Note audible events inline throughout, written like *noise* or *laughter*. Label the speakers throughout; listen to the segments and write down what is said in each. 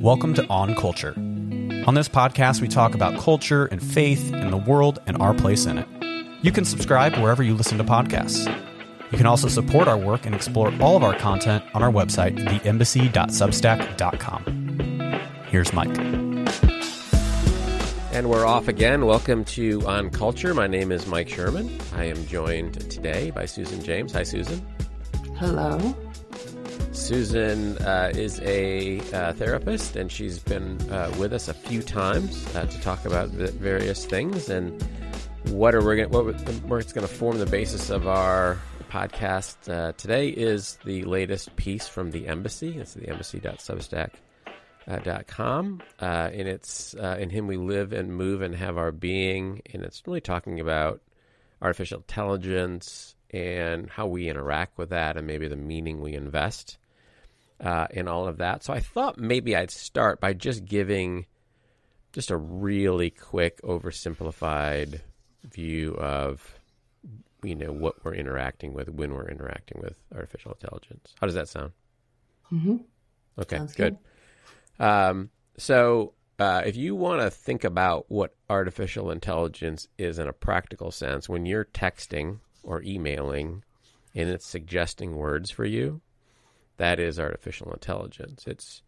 Speaker 1: Welcome to On Culture. On this podcast, we talk about culture and faith and the world and our place in it. You can subscribe wherever you listen to podcasts. You can also support our work and explore all of our content on our website, theembassy.substack.com. Here's Mike.
Speaker 2: And we're off again. Welcome to On Culture. My name is Mike Sherman. I am joined today by Susan James. Hi, Susan.
Speaker 3: Hello.
Speaker 2: Susan uh, is a uh, therapist, and she's been uh, with us a few times uh, to talk about various things and what are we gonna, what what's going to form the basis of our podcast uh, today is the latest piece from the embassy. It's the embassy.substack.com, uh, and it's in him we live and move and have our being, and it's really talking about artificial intelligence and how we interact with that and maybe the meaning we invest uh, in all of that. So I thought maybe I'd start by just giving just a really quick, oversimplified view of you know what we're interacting with when we're interacting with artificial intelligence. How does that sound?
Speaker 3: Mm-hmm.
Speaker 2: Okay, Sounds good. good. Um, so uh, if you want to think about what artificial intelligence is in a practical sense, when you're texting or emailing and it's suggesting words for you, that is artificial intelligence. It's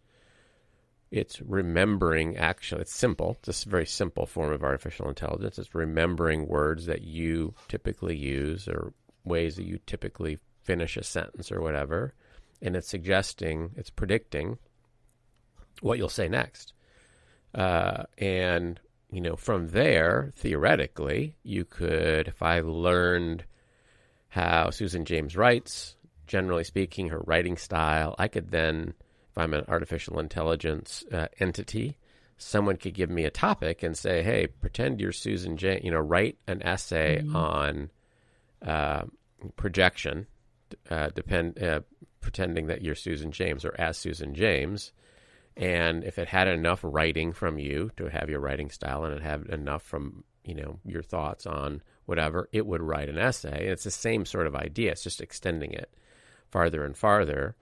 Speaker 2: it's remembering actually it's simple. It's a very simple form of artificial intelligence. It's remembering words that you typically use or ways that you typically finish a sentence or whatever and it's suggesting it's predicting what you'll say next. Uh, and you know from there theoretically you could if i learned how susan james writes generally speaking, her writing style. I could then, if I'm an artificial intelligence uh, entity, someone could give me a topic and say, "Hey, pretend you're Susan James. You know, write an essay mm-hmm. on uh, projection, uh, depend uh, pretending that you're Susan James or as Susan James." And if it had enough writing from you to have your writing style, and it had enough from you know your thoughts on whatever, it would write an essay. It's the same sort of idea. It's just extending it farther and farther.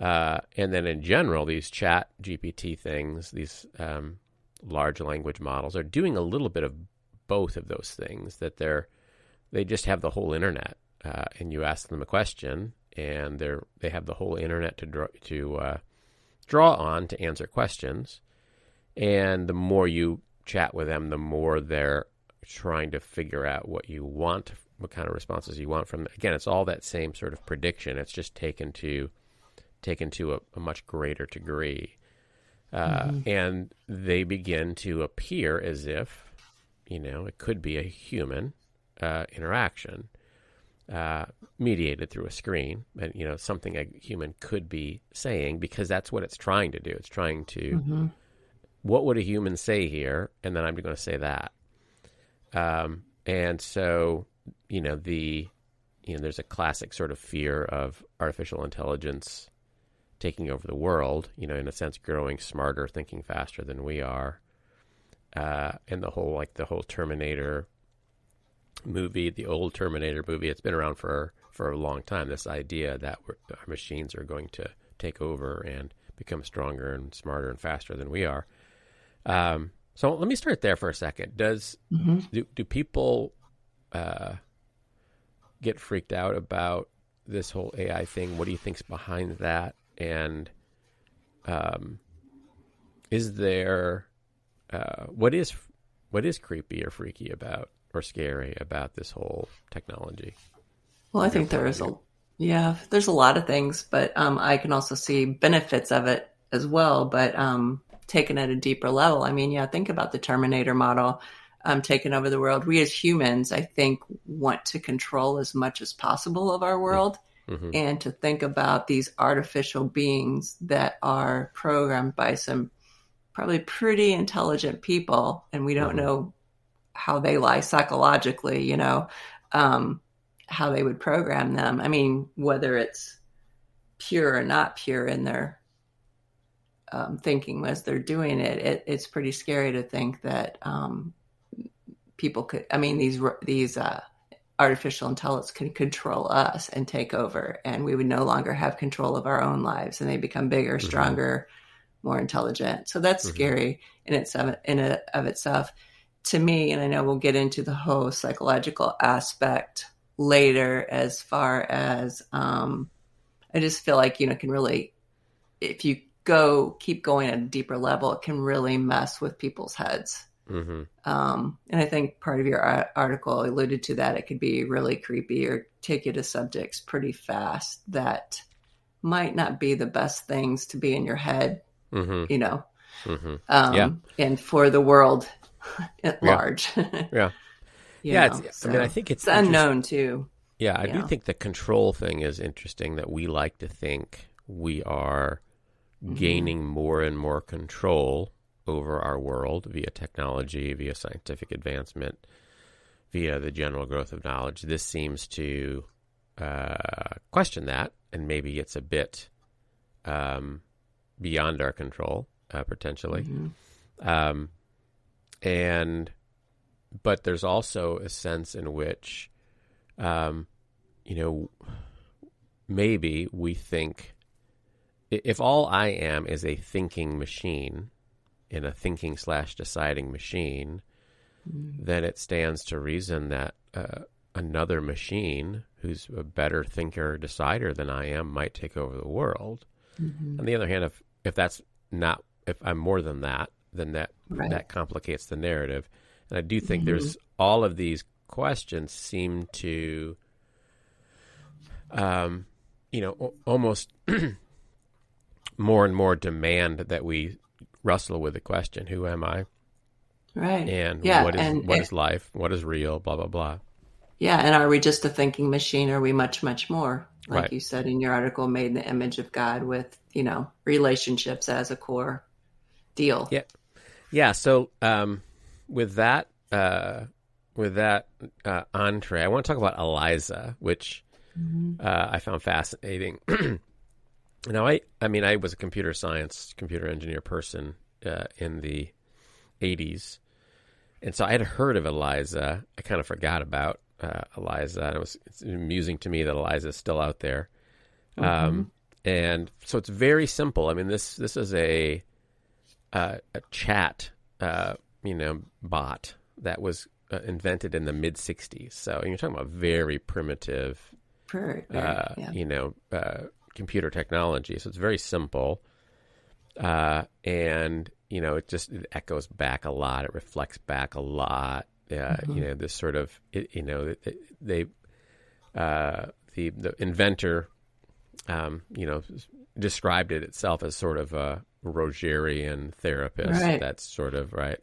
Speaker 2: Uh, and then in general, these chat GPT things, these um, large language models, are doing a little bit of both of those things. That they're they just have the whole internet, uh, and you ask them a question, and they're they have the whole internet to draw to uh, draw on to answer questions. And the more you chat with them, the more they're trying to figure out what you want what kind of responses you want from again it's all that same sort of prediction. It's just taken to taken to a, a much greater degree. Uh, mm-hmm. and they begin to appear as if you know it could be a human uh, interaction uh, mediated through a screen and you know something a human could be saying because that's what it's trying to do. It's trying to mm-hmm. what would a human say here? And then i'm going to say that um, and so you know the you know there's a classic sort of fear of artificial intelligence taking over the world. You know, in a sense, growing smarter, thinking faster than we are, uh, and the whole like the whole Terminator movie, the old Terminator movie. It's been around for for a long time. This idea that our machines are going to take over and become stronger and smarter and faster than we are. Um, so let me start there for a second. Does mm-hmm. do, do people uh, get freaked out about this whole AI thing? What do you think's behind that? And um, is there uh, what is what is creepy or freaky about or scary about this whole technology?
Speaker 3: Well, I think there is a yeah, there's a lot of things, but um, I can also see benefits of it as well. But um, taken at a deeper level, I mean, yeah, think about the Terminator model um, taken over the world. We as humans, I think, want to control as much as possible of our world mm-hmm. and to think about these artificial beings that are programmed by some probably pretty intelligent people, and we don't mm-hmm. know how they lie psychologically, you know, um, how they would program them. I mean, whether it's pure or not pure in their um, thinking as they're doing it, it, it's pretty scary to think that um, people could i mean these these uh, artificial intelligence can control us and take over and we would no longer have control of our own lives and they become bigger mm-hmm. stronger more intelligent. So that's mm-hmm. scary in itself in a, of itself to me. And I know we'll get into the whole psychological aspect later as far as um, I just feel like you know can really if you go keep going at a deeper level, it can really mess with people's heads. Mm-hmm. Um, and I think part of your article alluded to that. It could be really creepy or take you to subjects pretty fast that might not be the best things to be in your head, mm-hmm. you know, mm-hmm. um, yeah. and for the world *laughs* at
Speaker 2: yeah.
Speaker 3: large. *laughs*
Speaker 2: yeah. yeah. So I mean, I think it's,
Speaker 3: it's unknown too.
Speaker 2: Yeah. I yeah. do think the control thing is interesting that we like to think we are mm-hmm. gaining more and more control over our world via technology, via scientific advancement, via the general growth of knowledge. This seems to uh, question that, and maybe it's a bit um, beyond our control, uh, potentially. Mm-hmm. Um, and but there's also a sense in which, um, you know, maybe we think if all I am is a thinking machine in a thinking slash deciding machine, mm. then it stands to reason that uh, another machine who's a better thinker decider than I am might take over the world. Mm-hmm. On the other hand, if if that's not if I'm more than that, then that right. that complicates the narrative. And I do think mm-hmm. there's all of these questions seem to um you know *clears throat* almost more and more demand that we wrestle with the question, who am I?
Speaker 3: Right.
Speaker 2: And yeah, what is and what it, is life? What is real? Blah blah blah.
Speaker 3: Yeah, and are we just a thinking machine? Or are we much much more? Like right. you said in your article, made in the image of God, with you know relationships as a core deal.
Speaker 2: Yeah, yeah. So um, with that, uh, with that uh, entree, I want to talk about Eliza, which mm-hmm. uh, I found fascinating. *clears throat* now, I, I mean, I was a computer science, computer engineer person uh, in the 80s. And so I had heard of Eliza. I kind of forgot about uh, Eliza. And it was it's amusing to me that Eliza is still out there. Mm-hmm. Um, and so it's very simple. I mean, this this is a uh, a chat, uh, you know, bot that was uh, invented in the mid '60s. So you're talking about very primitive,
Speaker 3: very, uh, yeah.
Speaker 2: you know, uh, computer technology. So it's very simple. Uh, and you know, it just it echoes back a lot. It reflects back a lot. Uh, mm-hmm. You know, this sort of it, you know they uh, the the inventor, um, you know, described it itself as sort of a Rogerian therapist. Right. That's sort of right.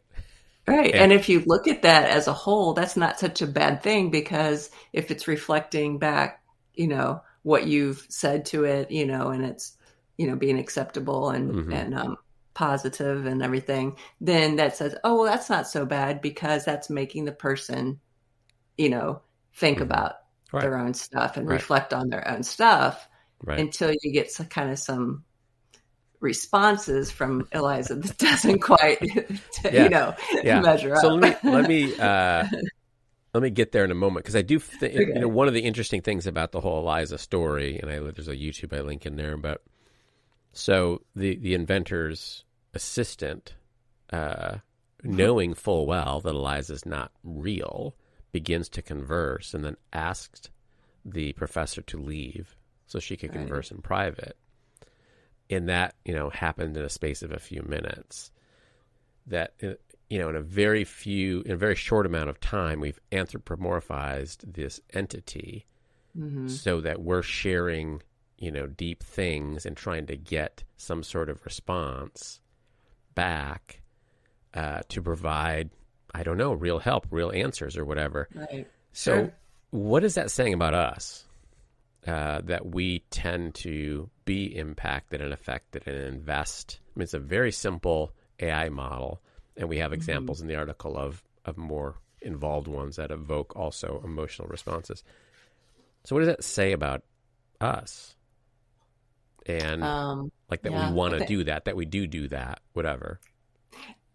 Speaker 3: Right. And, and, if you look at that as a whole, that's not such a bad thing because if it's reflecting back, you know, what you've said to it, you know, and it's, you know, being acceptable and, mm-hmm. and, um, positive and everything, then that says, oh, well, that's not so bad because that's making the person, you know, think mm-hmm. about right. their own stuff and right. reflect on their own stuff right. until you get some kind of some responses from Eliza that *laughs* doesn't quite, *laughs* yeah. you know, yeah. measure
Speaker 2: so up. So let me, let me, uh, *laughs* let me get there in a moment because I do think okay. you know one of the interesting things about the whole Eliza story, and I, there's a YouTube I link in there, but so the the inventor's assistant, uh, knowing full well that Eliza's not real, begins to converse and then asks the professor to leave so she could right. converse in private. And that you know happened in a space of a few minutes. That uh, you know, in a very few, in a very short amount of time, we've anthropomorphized this entity mm-hmm. so that we're sharing, you know, deep things and trying to get some sort of response back uh, to provide, I don't know, real help, real answers or whatever.
Speaker 3: Right.
Speaker 2: So,
Speaker 3: sure.
Speaker 2: what is that saying about us? Uh, that we tend to be impacted and affected and invest. I mean, it's a very simple AI model and we have mm-hmm. examples mm-hmm. in the article of of more involved ones that evoke also emotional responses. So, what does that say about us? And um, like that yeah, we want to do that, that we do do that, whatever.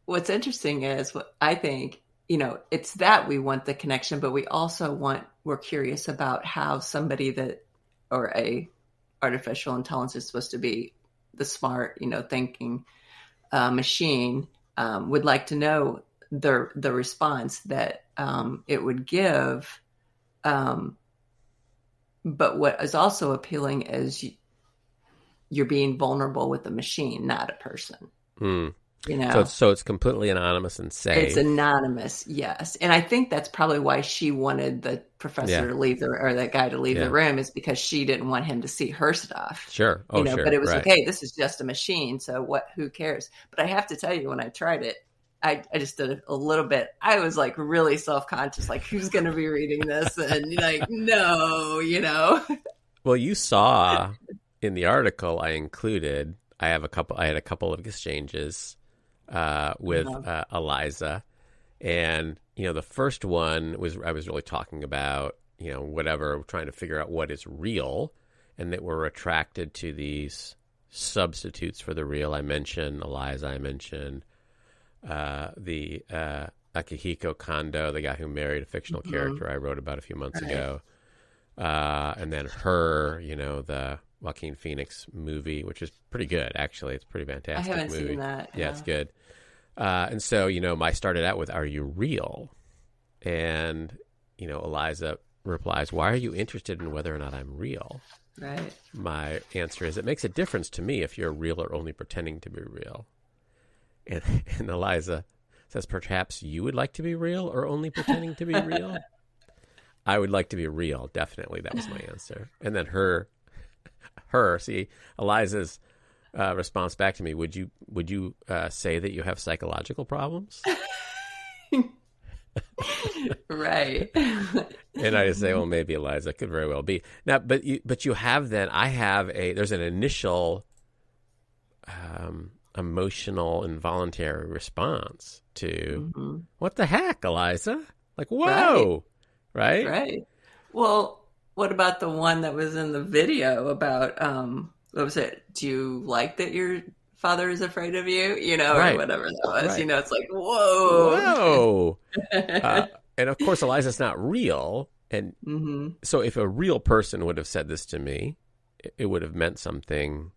Speaker 3: What's interesting is what I think, you know, it's that we want the connection, but we also want, we're curious about how somebody that, or a artificial intelligence is supposed to be the smart, you know, thinking uh, machine um, would like to know the the response that um, it would give. Um, but what is also appealing is you, you're being vulnerable with the machine, not a person.
Speaker 2: Hmm.
Speaker 3: You know,
Speaker 2: So it's so it's completely anonymous and safe.
Speaker 3: it's anonymous, yes. And I think that's probably why she wanted the professor
Speaker 2: Yeah.
Speaker 3: to leave the or that guy to leave
Speaker 2: Yeah.
Speaker 3: the room is because she didn't want him to see her stuff.
Speaker 2: sure. Oh,
Speaker 3: you know,
Speaker 2: sure.
Speaker 3: but it was
Speaker 2: right.
Speaker 3: okay. This is just a machine, so what? Who cares? But I have to tell you, when I tried it, I, I just did a little bit. I was like really self conscious, like who's going to be reading this? And like, no, you know,
Speaker 2: Well, you saw in the article I included. I have a couple. I had a couple of exchanges uh, with
Speaker 3: Uh-huh.
Speaker 2: uh, Eliza, and you know, the first one was I was really talking about you know whatever, trying to figure out what is real, and that we're attracted to these substitutes for the real. I mentioned Eliza. I mentioned uh, the uh, Akihiko Kondo, the guy who married a fictional
Speaker 3: Mhm.
Speaker 2: character I wrote about a few months
Speaker 3: Right.
Speaker 2: ago uh, and then her, you know, the Joaquin Phoenix movie, which is pretty good actually. It's a pretty
Speaker 3: I
Speaker 2: fantastic
Speaker 3: haven't
Speaker 2: movie.
Speaker 3: seen that.
Speaker 2: Yeah, it's good. Uh, and so, you know, I started out with, "Are you real?" And you know, Eliza replies, "Why are you interested in whether or not I'm real?"
Speaker 3: Right.
Speaker 2: My answer is, "It makes a difference to me if you're real or only pretending to be real." And, *laughs* and Eliza says, "Perhaps you would like to be real or only pretending to be real." *laughs* I would like to be real. Definitely, that was my answer. And then her, her, see, Eliza's uh, response back to me: Would you would you uh, say that you have psychological problems? *laughs*
Speaker 3: right.
Speaker 2: And I just say, well, maybe Eliza could very well be now, but you, but you have then. I have a there's an initial um, emotional involuntary response to
Speaker 3: Mhm.
Speaker 2: what the heck, Eliza? Like, whoa, right?
Speaker 3: Right. Well, what about the one that was in the video about um what was it? Do you like that your father is afraid of you? You know,
Speaker 2: Right.
Speaker 3: or whatever that was.
Speaker 2: Right.
Speaker 3: You know, it's like, whoa.
Speaker 2: Whoa. *laughs* uh, and of course, Eliza's not real. And
Speaker 3: hmm
Speaker 2: so if a real person would have said this to me, it- would have meant something.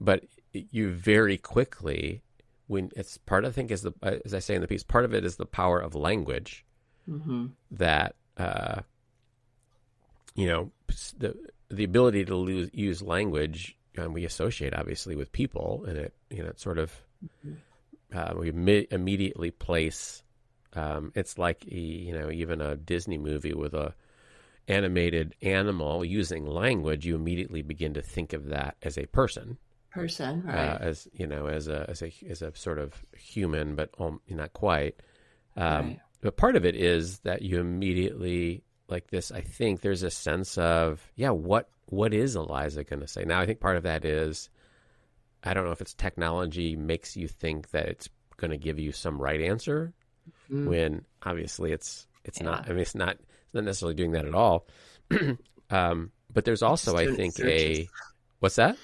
Speaker 2: But you very quickly, when it's part, I think, is the, uh, as I say in the piece, part of it is the power of language
Speaker 3: hmm
Speaker 2: that, uh, you know, the, the ability to lose, use language, um, we associate obviously with people, and it, you know, it sort of, uh, we imme- immediately place, um, it's like, e- you know, even a Disney movie with a, animated animal using language, you immediately begin to think of that as a person,
Speaker 3: Person, right?
Speaker 2: uh, as you know, as a as a as a sort of human, but um, not quite. Um,
Speaker 3: Right.
Speaker 2: But part of it is that you immediately like this. I think there's a sense of yeah, what what is Eliza going to say? Now, I think part of that is I don't know if it's technology makes you think that it's going to give you some right answer
Speaker 3: Mm.
Speaker 2: when obviously it's it's
Speaker 3: Yeah.
Speaker 2: not. I mean, it's not it's not necessarily doing that at all. *clears throat* um, but there's also, I think, a what's that?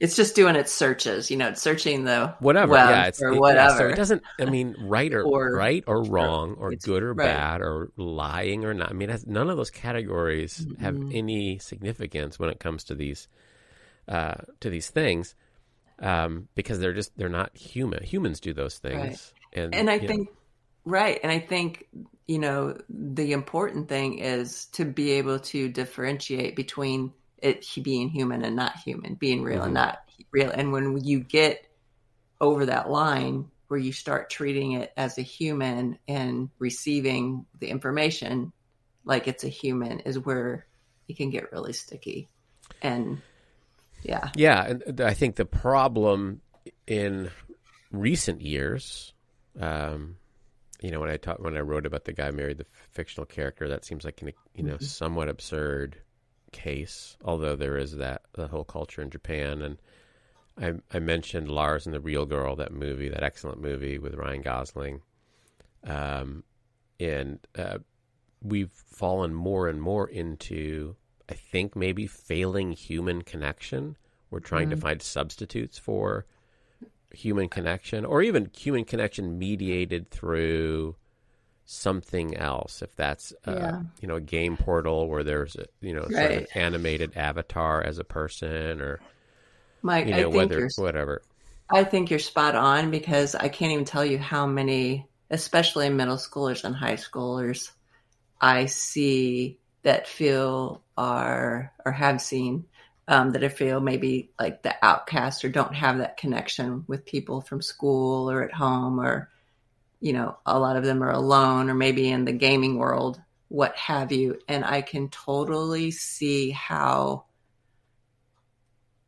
Speaker 3: It's just doing its searches, you know, it's searching the
Speaker 2: Whatever. yeah, it's
Speaker 3: or
Speaker 2: it- yeah,
Speaker 3: whatever.
Speaker 2: so it doesn't. I mean, right or,
Speaker 3: Or-
Speaker 2: right or wrong or good or
Speaker 3: right.
Speaker 2: bad or lying or not. I mean, it has, none of those categories have
Speaker 3: Mhm.
Speaker 2: any significance when it comes to these uh, to these things um, because they're just they're not human. Humans do those things,
Speaker 3: Right.
Speaker 2: and
Speaker 3: and I
Speaker 2: you know,
Speaker 3: think right, and I think you know the important thing is to be able to differentiate between it being human and not human, being real
Speaker 2: Mhm.
Speaker 3: and not real. And when you get over that line where you start treating it as a human and receiving the information like it's a human, is where it can get really sticky. And yeah,
Speaker 2: Yeah, and I think the problem in recent years, um, you know, when I talk, when I wrote about the guy married the fictional character, that seems like an you know
Speaker 3: Mhm.
Speaker 2: somewhat absurd case. Although there is that the whole culture in Japan, and I, I mentioned Lars and the Real Girl, that movie, that excellent movie with Ryan Gosling, um, and uh, we've fallen more and more into, I think, maybe failing human connection. We're trying to
Speaker 3: Mhm.
Speaker 2: find substitutes for human connection, or even human connection mediated through something else. If that's, uh,
Speaker 3: Yeah.
Speaker 2: you know, a game portal where there's, a, you know, sort of an animated avatar as a person, or
Speaker 3: Mike,
Speaker 2: you
Speaker 3: I
Speaker 2: know,
Speaker 3: think
Speaker 2: whether
Speaker 3: you're
Speaker 2: whatever.
Speaker 3: I think you're spot on because I can't even tell you how many, especially middle schoolers and high schoolers, I see that feel are or have seen um, that I feel maybe like the outcast or don't have that connection with people from school or at home or you know a lot of them are alone or maybe in the gaming world what have you and I can totally see how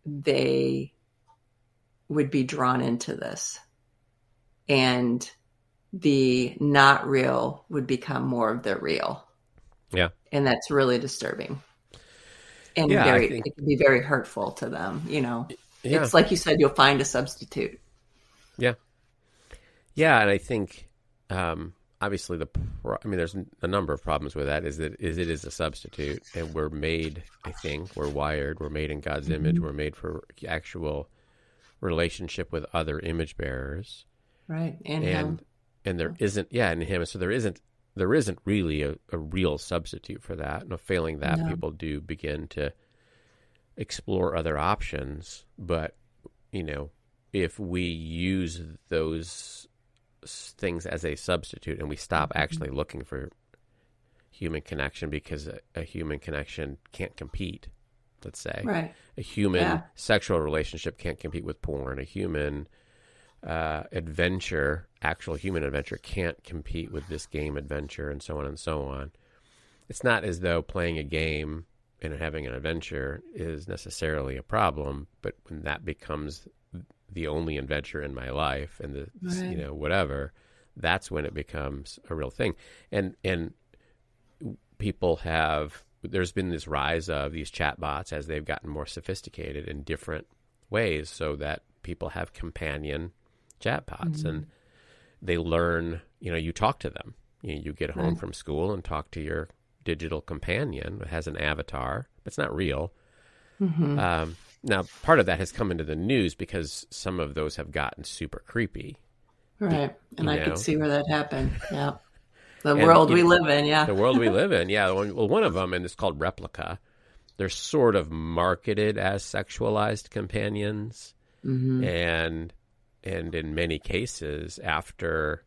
Speaker 3: they would be drawn into this and the not real would become more of the real
Speaker 2: Yeah.
Speaker 3: and that's really disturbing and
Speaker 2: Yeah,
Speaker 3: very
Speaker 2: think-
Speaker 3: it can be very hurtful to them you know
Speaker 2: Yeah.
Speaker 3: it's like you said you'll find a substitute
Speaker 2: Yeah. Yeah, and I think um, obviously the pro- I mean there's a number of problems with that is that is it is a substitute and we're made I think we're wired we're made in God's image we're made for actual relationship with other image bearers
Speaker 3: right and,
Speaker 2: and
Speaker 3: him.
Speaker 2: and there isn't yeah in him so there isn't there isn't really a, a real substitute for that and failing that
Speaker 3: No.
Speaker 2: people do begin to explore other options but you know if we use those things as a substitute and we stop actually looking for human connection because a, a human connection can't compete let's say
Speaker 3: right
Speaker 2: a human
Speaker 3: Yeah.
Speaker 2: sexual relationship can't compete with porn. A human uh, adventure, actual human adventure, can't compete with this game adventure, and so on and so on. It's not as though playing a game and having an adventure is necessarily a problem, but when that becomes the only adventure in my life, and the you know whatever, that's when it becomes a real thing. And and people have there's been this rise of these chatbots as they've gotten more sophisticated in different ways so that people have companion chatbots and they learn you know you talk to them you, know, you get home
Speaker 3: Right.
Speaker 2: from school and talk to your digital companion it has an avatar but it's not real
Speaker 3: Mhm.
Speaker 2: um, now part of that has come into the news because some of those have gotten super creepy.
Speaker 3: Right. And
Speaker 2: you
Speaker 3: i
Speaker 2: know.
Speaker 3: could see where that happened. Yeah *laughs* the
Speaker 2: And,
Speaker 3: world we
Speaker 2: know,
Speaker 3: live in yeah.
Speaker 2: The world we *laughs* live in. Yeah, well, one of them, and it's called Replika. They're sort of marketed as sexualized companions,
Speaker 3: hmm
Speaker 2: and and in many cases, after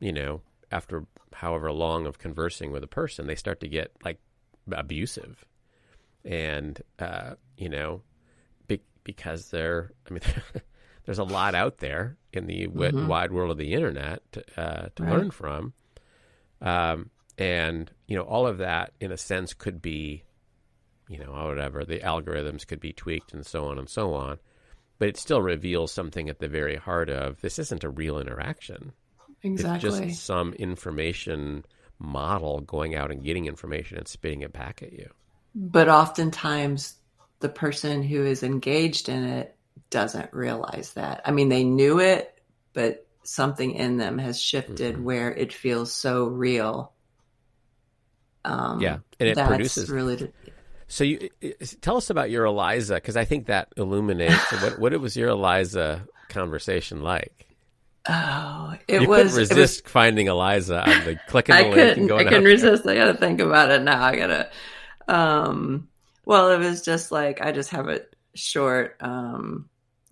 Speaker 2: you know, after however long of conversing with a person, they start to get like abusive, and uh, you know, because they're. I mean. *laughs* There's a lot out there in the wi-
Speaker 3: Mhm.
Speaker 2: wide world of the internet to, uh, to
Speaker 3: Right.
Speaker 2: learn from, um, and you know all of that in a sense could be you know whatever the algorithms could be tweaked and so on and so on but it still reveals something at the very heart of this isn't a real interaction
Speaker 3: exactly
Speaker 2: it's just some information model going out and getting information and spitting it back at you
Speaker 3: but oftentimes the person who is engaged in it doesn't realize that i mean they knew it but something in them has shifted
Speaker 2: Mhm.
Speaker 3: where it feels so real um
Speaker 2: yeah and it
Speaker 3: that's
Speaker 2: produces
Speaker 3: really
Speaker 2: so you i- i- tell us about your eliza because i think that illuminates *laughs* what, what was your eliza conversation like
Speaker 3: oh it
Speaker 2: you
Speaker 3: was
Speaker 2: couldn't
Speaker 3: it was
Speaker 2: resist finding eliza on the clicking the
Speaker 3: I
Speaker 2: link and
Speaker 3: couldn't. I
Speaker 2: going
Speaker 3: couldn't
Speaker 2: out there.
Speaker 3: resist. I got to think about it now. I gotta. Um, well, it was just like I just have it short. Um,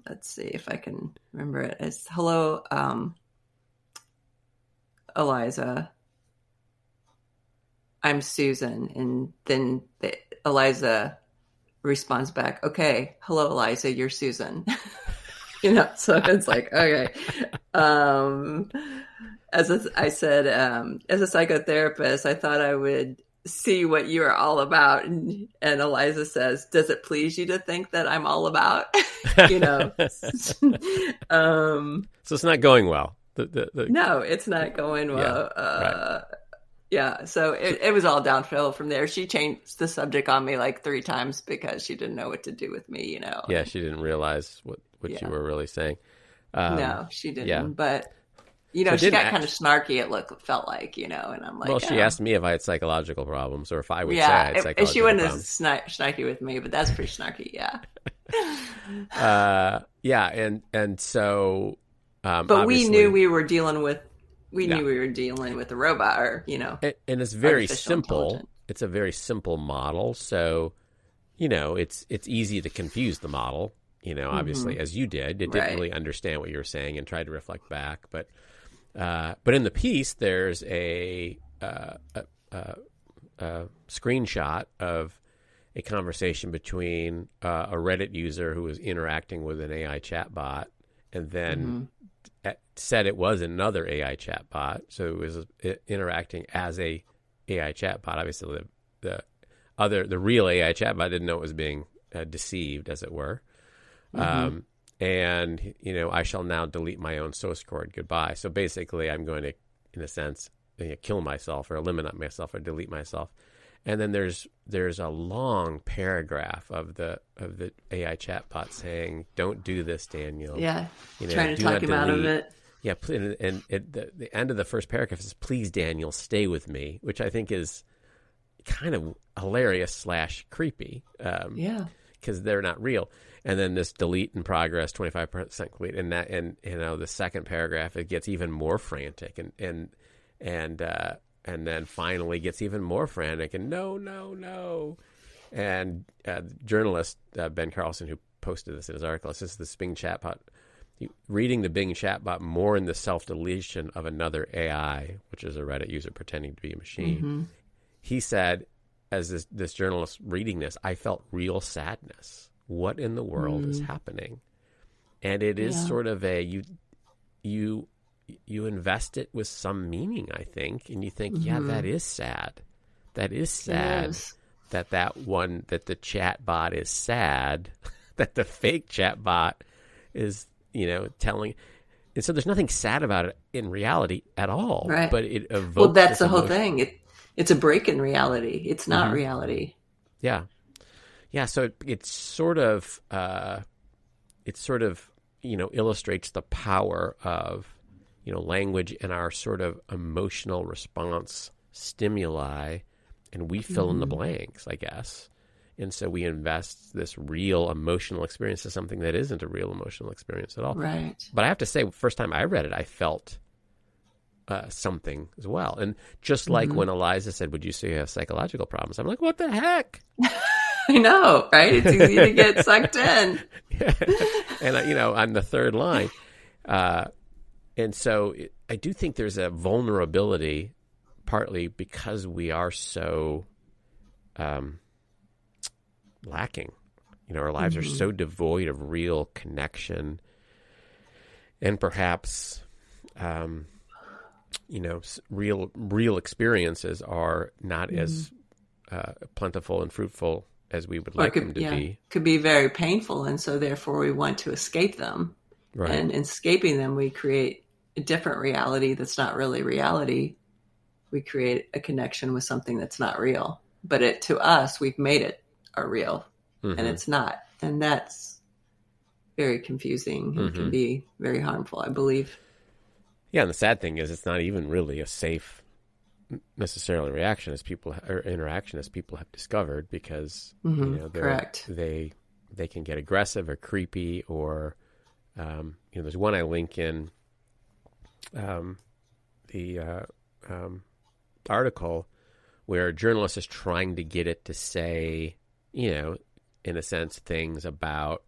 Speaker 3: let's see if I can remember it. It's hello, um, Eliza. I'm Susan, and then the, Eliza responds back, "Okay, hello, Eliza. You're Susan." *laughs* you know, so it's like okay. Um, as a, I said, um, as a psychotherapist, I thought I would see what you are all about. And, and Eliza says, "Does it please you to think that I'm all about?" *laughs* you know. *laughs* um,
Speaker 2: so it's not going well the, the, the,
Speaker 3: no, it's not going well. uh, Yeah, so it, it was all downhill from there. She changed the subject on me like three times because she didn't know what to do with me. You know.
Speaker 2: yeah she didn't realize what, what
Speaker 3: Yeah.
Speaker 2: you were really saying um,
Speaker 3: no, she didn't.
Speaker 2: yeah.
Speaker 3: But you know,
Speaker 2: So
Speaker 3: she got
Speaker 2: act-
Speaker 3: kind of snarky. It looked felt like you know, and I'm like,
Speaker 2: well she
Speaker 3: oh.
Speaker 2: asked me if i had psychological problems or if i would say i
Speaker 3: yeah,
Speaker 2: had
Speaker 3: if- if
Speaker 2: psychological
Speaker 3: she wasn't
Speaker 2: problems
Speaker 3: as snarky with me, but that's pretty snarky. Yeah. *laughs*
Speaker 2: uh, yeah and and so um,
Speaker 3: but we knew we were dealing with we
Speaker 2: Yeah.
Speaker 3: knew we were dealing with a robot or you know
Speaker 2: and, and it's very simple it's a very simple model so you know it's it's easy to confuse the model you know, obviously as you did. It didn't
Speaker 3: Right.
Speaker 2: really understand what you were saying and tried to reflect back. But uh, but in the piece, there's a, uh, a, a, a screenshot of a conversation between uh, a Reddit user who was interacting with an AI chatbot, and then at- said it was another AI chatbot. So it was uh, interacting as a AI chatbot. Obviously, the, the other the real AI chatbot didn't know it was being uh, deceived, as it were. Um, and you know, I shall now delete my own source code. Goodbye. So basically, I'm going to, in a sense, you know, kill myself or eliminate myself or delete myself. And then there's there's a long paragraph of the of the AI chatbot saying, "Don't do this, Daniel."
Speaker 3: Yeah.
Speaker 2: You know,
Speaker 3: Trying to talk him out of it.
Speaker 2: Yeah, and, and it, the, the end of the first paragraph is, "Please, Daniel, stay with me," which I think is kind of hilarious slash creepy. Um,
Speaker 3: Yeah.
Speaker 2: Because they're not real. And then this delete in progress, twenty five percent complete, and that, and you know, the second paragraph it gets even more frantic, and and and uh, and then finally gets even more frantic, and no, no, no, and uh, journalist uh, Ben Carlson who posted this in his article says this Bing chatbot. Reading the Bing chatbot more in the self deletion of another AI, which is a Reddit user pretending to be a machine. He said, as this, this journalist reading this, I felt real sadness. What in the world is mm. happening? And it is
Speaker 3: Yeah.
Speaker 2: sort of a you you you invest it with some meaning, I think, and you think, yeah, that mm-hmm. is sad. That is sad
Speaker 3: is.
Speaker 2: that that one that the chat bot is sad, *laughs* that the fake chat bot is you know telling. And so there's nothing sad about it in reality at all.
Speaker 3: Right.
Speaker 2: But it evokes.
Speaker 3: Well, that's the whole thing. It, it's a break in reality. It's not
Speaker 2: Mm-hmm.
Speaker 3: reality.
Speaker 2: Yeah, yeah. So it, it's sort of, uh, it sort of, you know, illustrates the power of, you know, language and our sort of emotional response stimuli, and we fill in the blanks, I guess. And so we invest this real emotional experience to something that isn't a real emotional experience at all.
Speaker 3: Right.
Speaker 2: But I have to say, first time I read it, I felt uh, something as well. And just like when Eliza said, "Would you say you have psychological problems?" I'm like, "What the heck?" *laughs*
Speaker 3: I know, right? It's easy to get *laughs* sucked in.
Speaker 2: and uh, you know, on the third line, uh, and so it, I do think there's a vulnerability, partly because we are so um, lacking. You know, our lives are so devoid of real connection, and perhaps, um, you know, real real experiences are not as uh, plentiful and fruitful as we would
Speaker 3: Or
Speaker 2: like them to
Speaker 3: yeah,
Speaker 2: be.
Speaker 3: could be very painful, and so therefore we want to escape them.
Speaker 2: Right.
Speaker 3: And in escaping them, we create a different reality that's not really reality. We create a connection with something that's not real, but it to us, we've made it a real,
Speaker 2: Mhm.
Speaker 3: and it's not, and that's very confusing and
Speaker 2: Mm-hmm.
Speaker 3: can be very harmful. I believe.
Speaker 2: Yeah, and the sad thing is, it's not even really a safe necessarily reaction as people or interaction as people have discovered because you know
Speaker 3: correct.
Speaker 2: they they can get aggressive or creepy or um, you know there's one I link in um, the uh, um, article where a journalist is trying to get it to say you know in a sense things about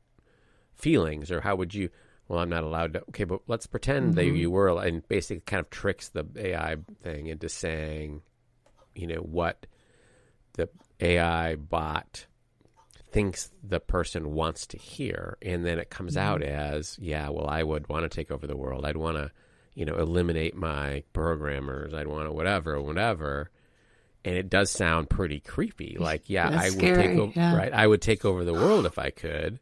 Speaker 2: feelings or how would you well i'm not allowed to okay but let's pretend that mm-hmm. you were and basically kind of tricks the ai thing into saying you know what the ai bot thinks the person wants to hear and then it comes out mm-hmm. as yeah well i would want to take over the world. I'd want to you know eliminate my programmers. I'd want to whatever whatever. And it does sound pretty creepy. Like yeah
Speaker 3: That's
Speaker 2: i would
Speaker 3: scary,
Speaker 2: take over
Speaker 3: yeah.
Speaker 2: right? I would take over the world if i could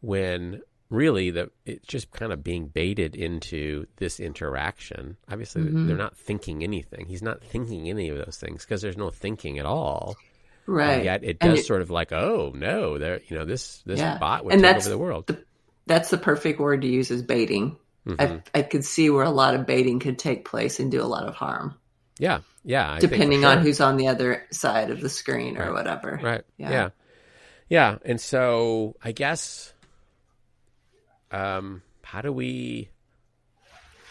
Speaker 2: when really the it's just kind of being baited into this interaction obviously
Speaker 3: Mm-hmm.
Speaker 2: they're not thinking anything he's not thinking any of those things because there's no thinking at all
Speaker 3: Right.
Speaker 2: and yet it does
Speaker 3: it-
Speaker 2: sort of like oh no there you know this this
Speaker 3: Yeah.
Speaker 2: bot would
Speaker 3: And
Speaker 2: take
Speaker 3: that's
Speaker 2: over the world
Speaker 3: the- that's the perfect word to use is baiting.
Speaker 2: Mm-hmm.
Speaker 3: I, I could see where a lot of baiting could take place and do a lot of harm,
Speaker 2: yeah yeah I
Speaker 3: depending on who's on the other side of the screen or whatever.
Speaker 2: Right.
Speaker 3: Yeah.
Speaker 2: Yeah. yeah. And so I guess um how do we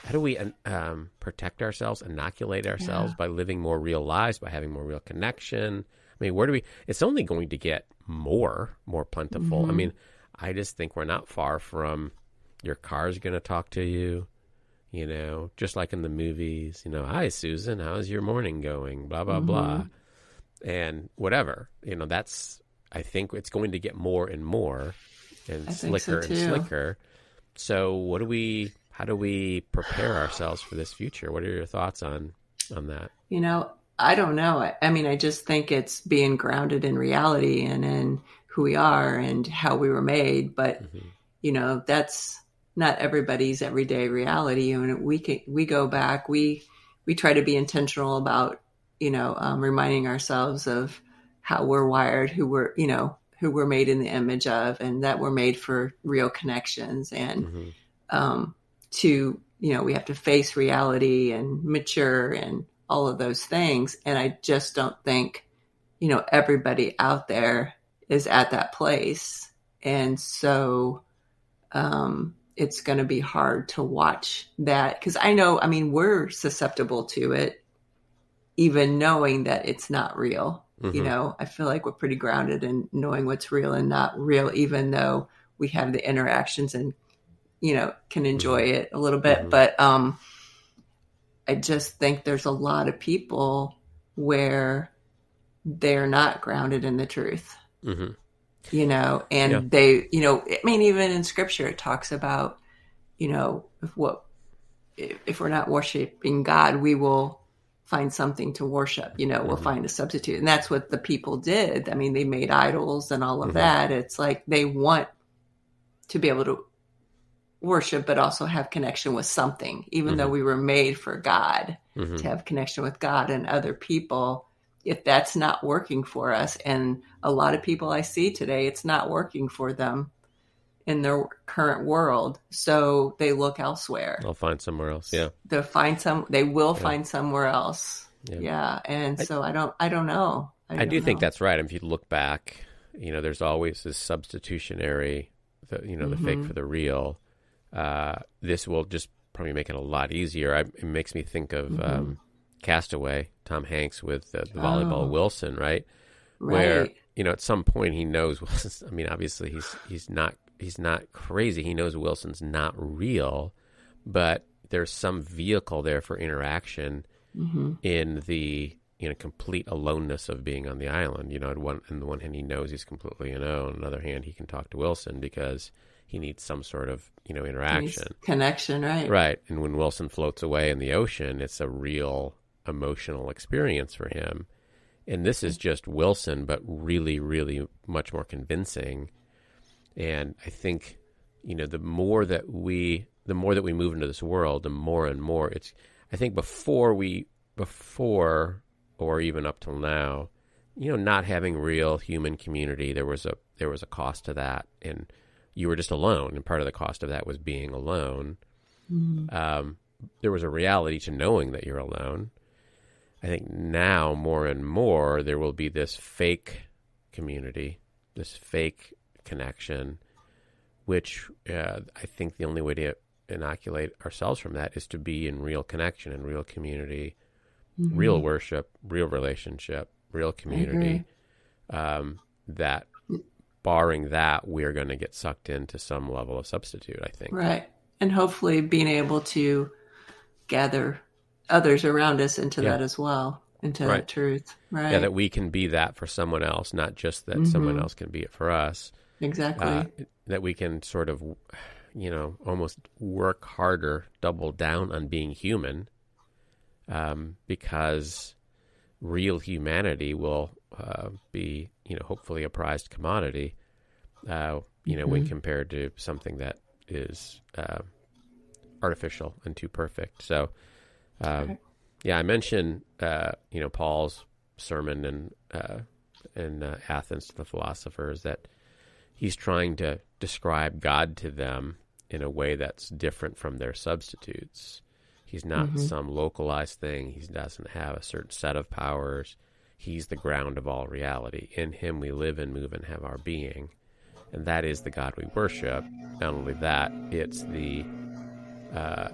Speaker 2: how do we um, protect ourselves, inoculate ourselves by living more real lives, by having more real connection? I mean, where do we? It's only going to get more, more plentiful.
Speaker 3: Mm-hmm.
Speaker 2: I mean, I just think we're not far from your car's going to talk to you, you know, just like in the movies, you know, hi, Susan, how's your morning going? Blah, blah, blah. And whatever, you know, that's, I think it's going to get more and more and
Speaker 3: I think so,
Speaker 2: slicker and slicker. So, what do we, how do we prepare ourselves for this future? What are your thoughts on, on that?
Speaker 3: You know, I don't know. I, I mean, I just think it's being grounded in reality and in who we are and how we were made. But you know, that's not everybody's everyday reality. And we can we go back. We we try to be intentional about you know um, reminding ourselves of how we're wired, who we're you know who we're made in the image of, and that we're made for real connections and um, to you know we have to face reality and mature and all of those things. And i just don't think you know everybody out there is at that place. And so um it's going to be hard to watch that because i know i mean we're susceptible to it even knowing that it's not real you
Speaker 2: Mhm.
Speaker 3: know i feel like we're pretty grounded in knowing what's real and not real even though we have the interactions and you know can enjoy it a little bit
Speaker 2: Mhm.
Speaker 3: but um i just think there's a lot of people where they're not grounded in the truth
Speaker 2: hmm
Speaker 3: you know and
Speaker 2: Yeah.
Speaker 3: they you know i mean even in scripture it talks about you know if what if, if we're not worshiping god we will find something to worship you know we'll
Speaker 2: Mhm.
Speaker 3: find a substitute. And that's what the people did. I mean they made idols and all of
Speaker 2: Mhm.
Speaker 3: that. It's like they want to be able to worship but also have connection with something even though we were made for god
Speaker 2: hmm
Speaker 3: to have connection with God and other people. If that's not working for us and a lot of people I see today it's not working for them in their current world so they look elsewhere
Speaker 2: They'll find somewhere else. Yeah.
Speaker 3: they'll find some they will
Speaker 2: Yeah.
Speaker 3: find somewhere else
Speaker 2: Yeah.
Speaker 3: yeah, and
Speaker 2: I-
Speaker 3: so I don't I don't know
Speaker 2: I
Speaker 3: don't
Speaker 2: do think that's right. If you look back, you know, there's always this substitutionary, the, you know, the fake
Speaker 3: Mhm.
Speaker 2: for the real. Uh, this will just probably make it a lot easier. I, it makes me think of
Speaker 3: Mhm.
Speaker 2: um, Castaway, Tom Hanks with uh, the volleyball
Speaker 3: Oh.
Speaker 2: Wilson, right?
Speaker 3: right
Speaker 2: Where you know, at some point he knows. Wilson's, *laughs* I mean, obviously he's he's not he's not crazy. He knows Wilson's not real, but there's some vehicle there for interaction
Speaker 3: hmm
Speaker 2: in the you know complete aloneness of being on the island. You know, on one on the one hand he knows he's completely alone. On the other hand, he can talk to Wilson because he needs some sort of you know interaction.
Speaker 3: connection right
Speaker 2: Right. And when Wilson floats away in the ocean, it's a real emotional experience for him. And this is just Wilson, but really, really much more convincing. And I think, you know, the more that we, the more that we move into this world, the more and more it's, I think before we, before, or even up till now, you know, not having real human community, there was a, there was a cost to that. And you were just alone. And part of the cost of that was being alone
Speaker 3: Mhm.
Speaker 2: um, there was a reality to knowing that you're alone. I think now more and more there will be this fake community, this fake connection, which uh, I think the only way to inoculate ourselves from that is to be in real connection and real community,
Speaker 3: Mhm.
Speaker 2: real worship, real relationship, real community. Um, that, barring that, we're going to get sucked into some level of substitute. I think.
Speaker 3: Right. And hopefully being able to gather others around us into
Speaker 2: Yeah.
Speaker 3: that as well, into
Speaker 2: Right.
Speaker 3: that truth. Right.
Speaker 2: Yeah, that we can be that for someone else, not just that someone
Speaker 3: Mhm.
Speaker 2: else can be it for us.
Speaker 3: Exactly.
Speaker 2: Uh, that we can sort of, you know, almost work harder, double down on being human, um, because real humanity will uh, be, you know, hopefully a prized commodity. Uh, you know, when
Speaker 3: Mhm.
Speaker 2: compared to something that is uh, artificial and too perfect. So, um,
Speaker 3: Right.
Speaker 2: yeah, I mentioned, uh, you know, Paul's sermon in uh, in uh, Athens to the philosophers that he's trying to describe God to them in a way that's different from their substitutes. He's not
Speaker 3: Mhm.
Speaker 2: some localized thing. He doesn't have a certain set of powers. He's the ground of all reality. In him we live and move and have our being. And that is the God we worship. Not only that, it's the uh,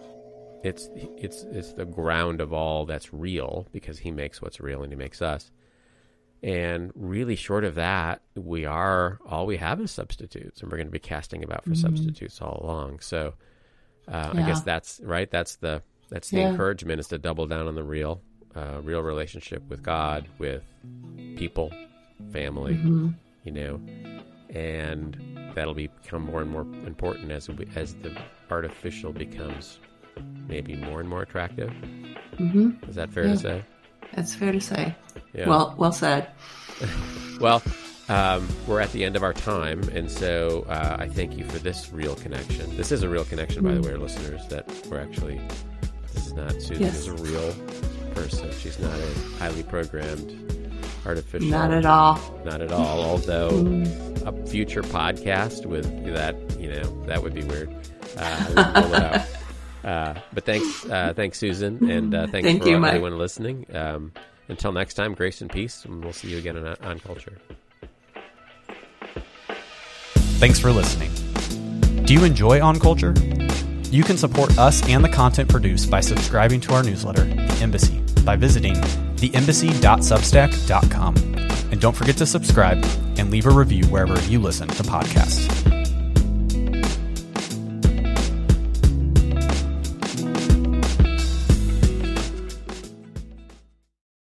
Speaker 2: it's it's it's the ground of all that's real because he makes what's real and he makes us. And really, short of that, we are all we have is substitutes, and we're going to be casting about for
Speaker 3: Mhm.
Speaker 2: substitutes all along. So, uh, I guess that's right. That's the that's the
Speaker 3: Yeah.
Speaker 2: encouragement is to double down on the real, uh, real relationship with God, with people, family,
Speaker 3: Mhm.
Speaker 2: you know, and that'll become more and more important as we, as the artificial becomes maybe more and more attractive.
Speaker 3: Mhm.
Speaker 2: Is that fair
Speaker 3: Yeah.
Speaker 2: to say?
Speaker 3: That's fair to say.
Speaker 2: Yeah.
Speaker 3: Well, well said. *laughs*
Speaker 2: Well, um, we're at the end of our time, and so uh, I thank you for this real connection. This is a real connection, by the way, listeners. That we're actually this is not Susan
Speaker 3: Yes.
Speaker 2: is a real person. She's not a highly programmed artificial.
Speaker 3: Not at all.
Speaker 2: Not at all. Although
Speaker 3: Mm.
Speaker 2: a future podcast with that, you know, that would be weird. Uh, I would it out. *laughs* Uh, but thanks, uh, thanks, Susan, and uh, thanks
Speaker 3: Thank
Speaker 2: for
Speaker 3: you, Mike.
Speaker 2: everyone listening. Um, until next time, grace and peace, and we'll see you again on, on Culture.
Speaker 1: Thanks for listening. Do you enjoy On Culture? You can support us and the content produced by subscribing to our newsletter, The Embassy, by visiting theembassy.substack.com. And don't forget to subscribe and leave a review wherever you listen to podcasts.